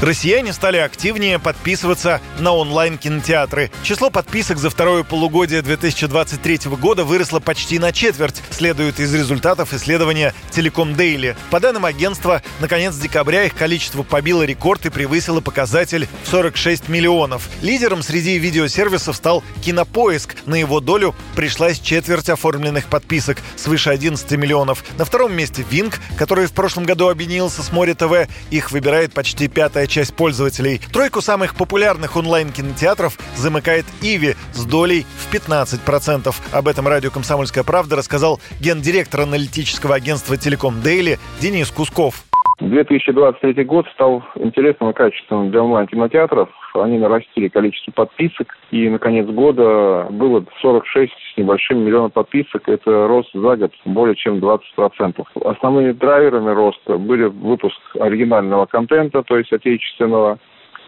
Россияне стали активнее подписываться на онлайн-кинотеатры. Число подписок за второе полугодие 2023 года выросло почти на четверть, следует из результатов исследования Телеком Дейли. По данным агентства, на конец декабря их количество побило рекорд и превысило показатель в 46 миллионов. Лидером среди видеосервисов стал Кинопоиск. На его долю пришлась четверть оформленных подписок, свыше 11 миллионов. На втором месте Винг, который в прошлом году объединился с Море ТВ. Их выбирает почти пятая часть пользователей. Тройку самых популярных онлайн-кинотеатров замыкает Иви с долей в 15%. Об этом радио «Комсомольская правда» рассказал гендиректор аналитического агентства «Телеком Дейли» Денис Кусков. 2023 год стал интересным и качественным для онлайн-кинотеатров. Они нарастили количество подписок, и на конец года было 46 с небольшим миллионов подписок. Это рост за год более чем 20%. Основными драйверами роста были выпуск оригинального контента, то есть отечественного,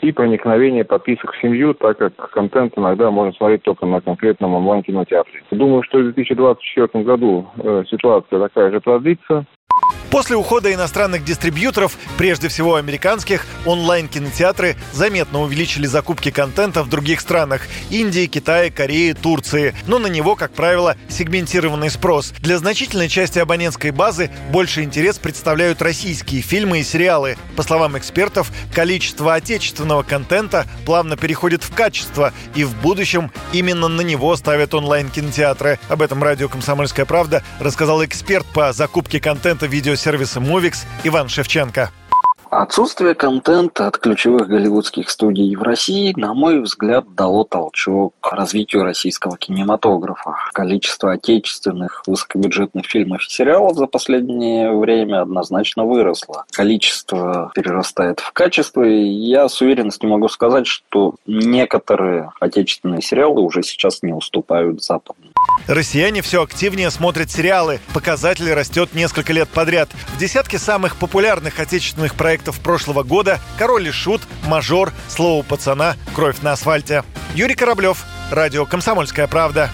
и проникновение подписок в семью, так как контент иногда можно смотреть только на конкретном онлайн-кинотеатре. Думаю, что в 2024 году э, ситуация такая же продлится. После ухода иностранных дистрибьюторов, прежде всего американских, онлайн-кинотеатры заметно увеличили закупки контента в других странах – Индии, Китае, Корее, Турции. Но на него, как правило, сегментированный спрос. Для значительной части абонентской базы больше интерес представляют российские фильмы и сериалы. По словам экспертов, количество отечественного контента плавно переходит в качество, и в будущем именно на него ставят онлайн-кинотеатры. Об этом радио «Комсомольская правда» рассказал эксперт по закупке контента видео сервиса Movix Иван Шевченко. Отсутствие контента от ключевых голливудских студий в России, на мой взгляд, дало толчок к развитию российского кинематографа. Количество отечественных высокобюджетных фильмов и сериалов за последнее время однозначно выросло. Количество перерастает в качество, и я с уверенностью могу сказать, что некоторые отечественные сериалы уже сейчас не уступают западным. Россияне все активнее смотрят сериалы. Показатель растет несколько лет подряд. В десятке самых популярных отечественных проектов прошлого года «Король и Шут», «Мажор», «Слово пацана», «Кровь на асфальте». Юрий Кораблев, Радио «Комсомольская правда».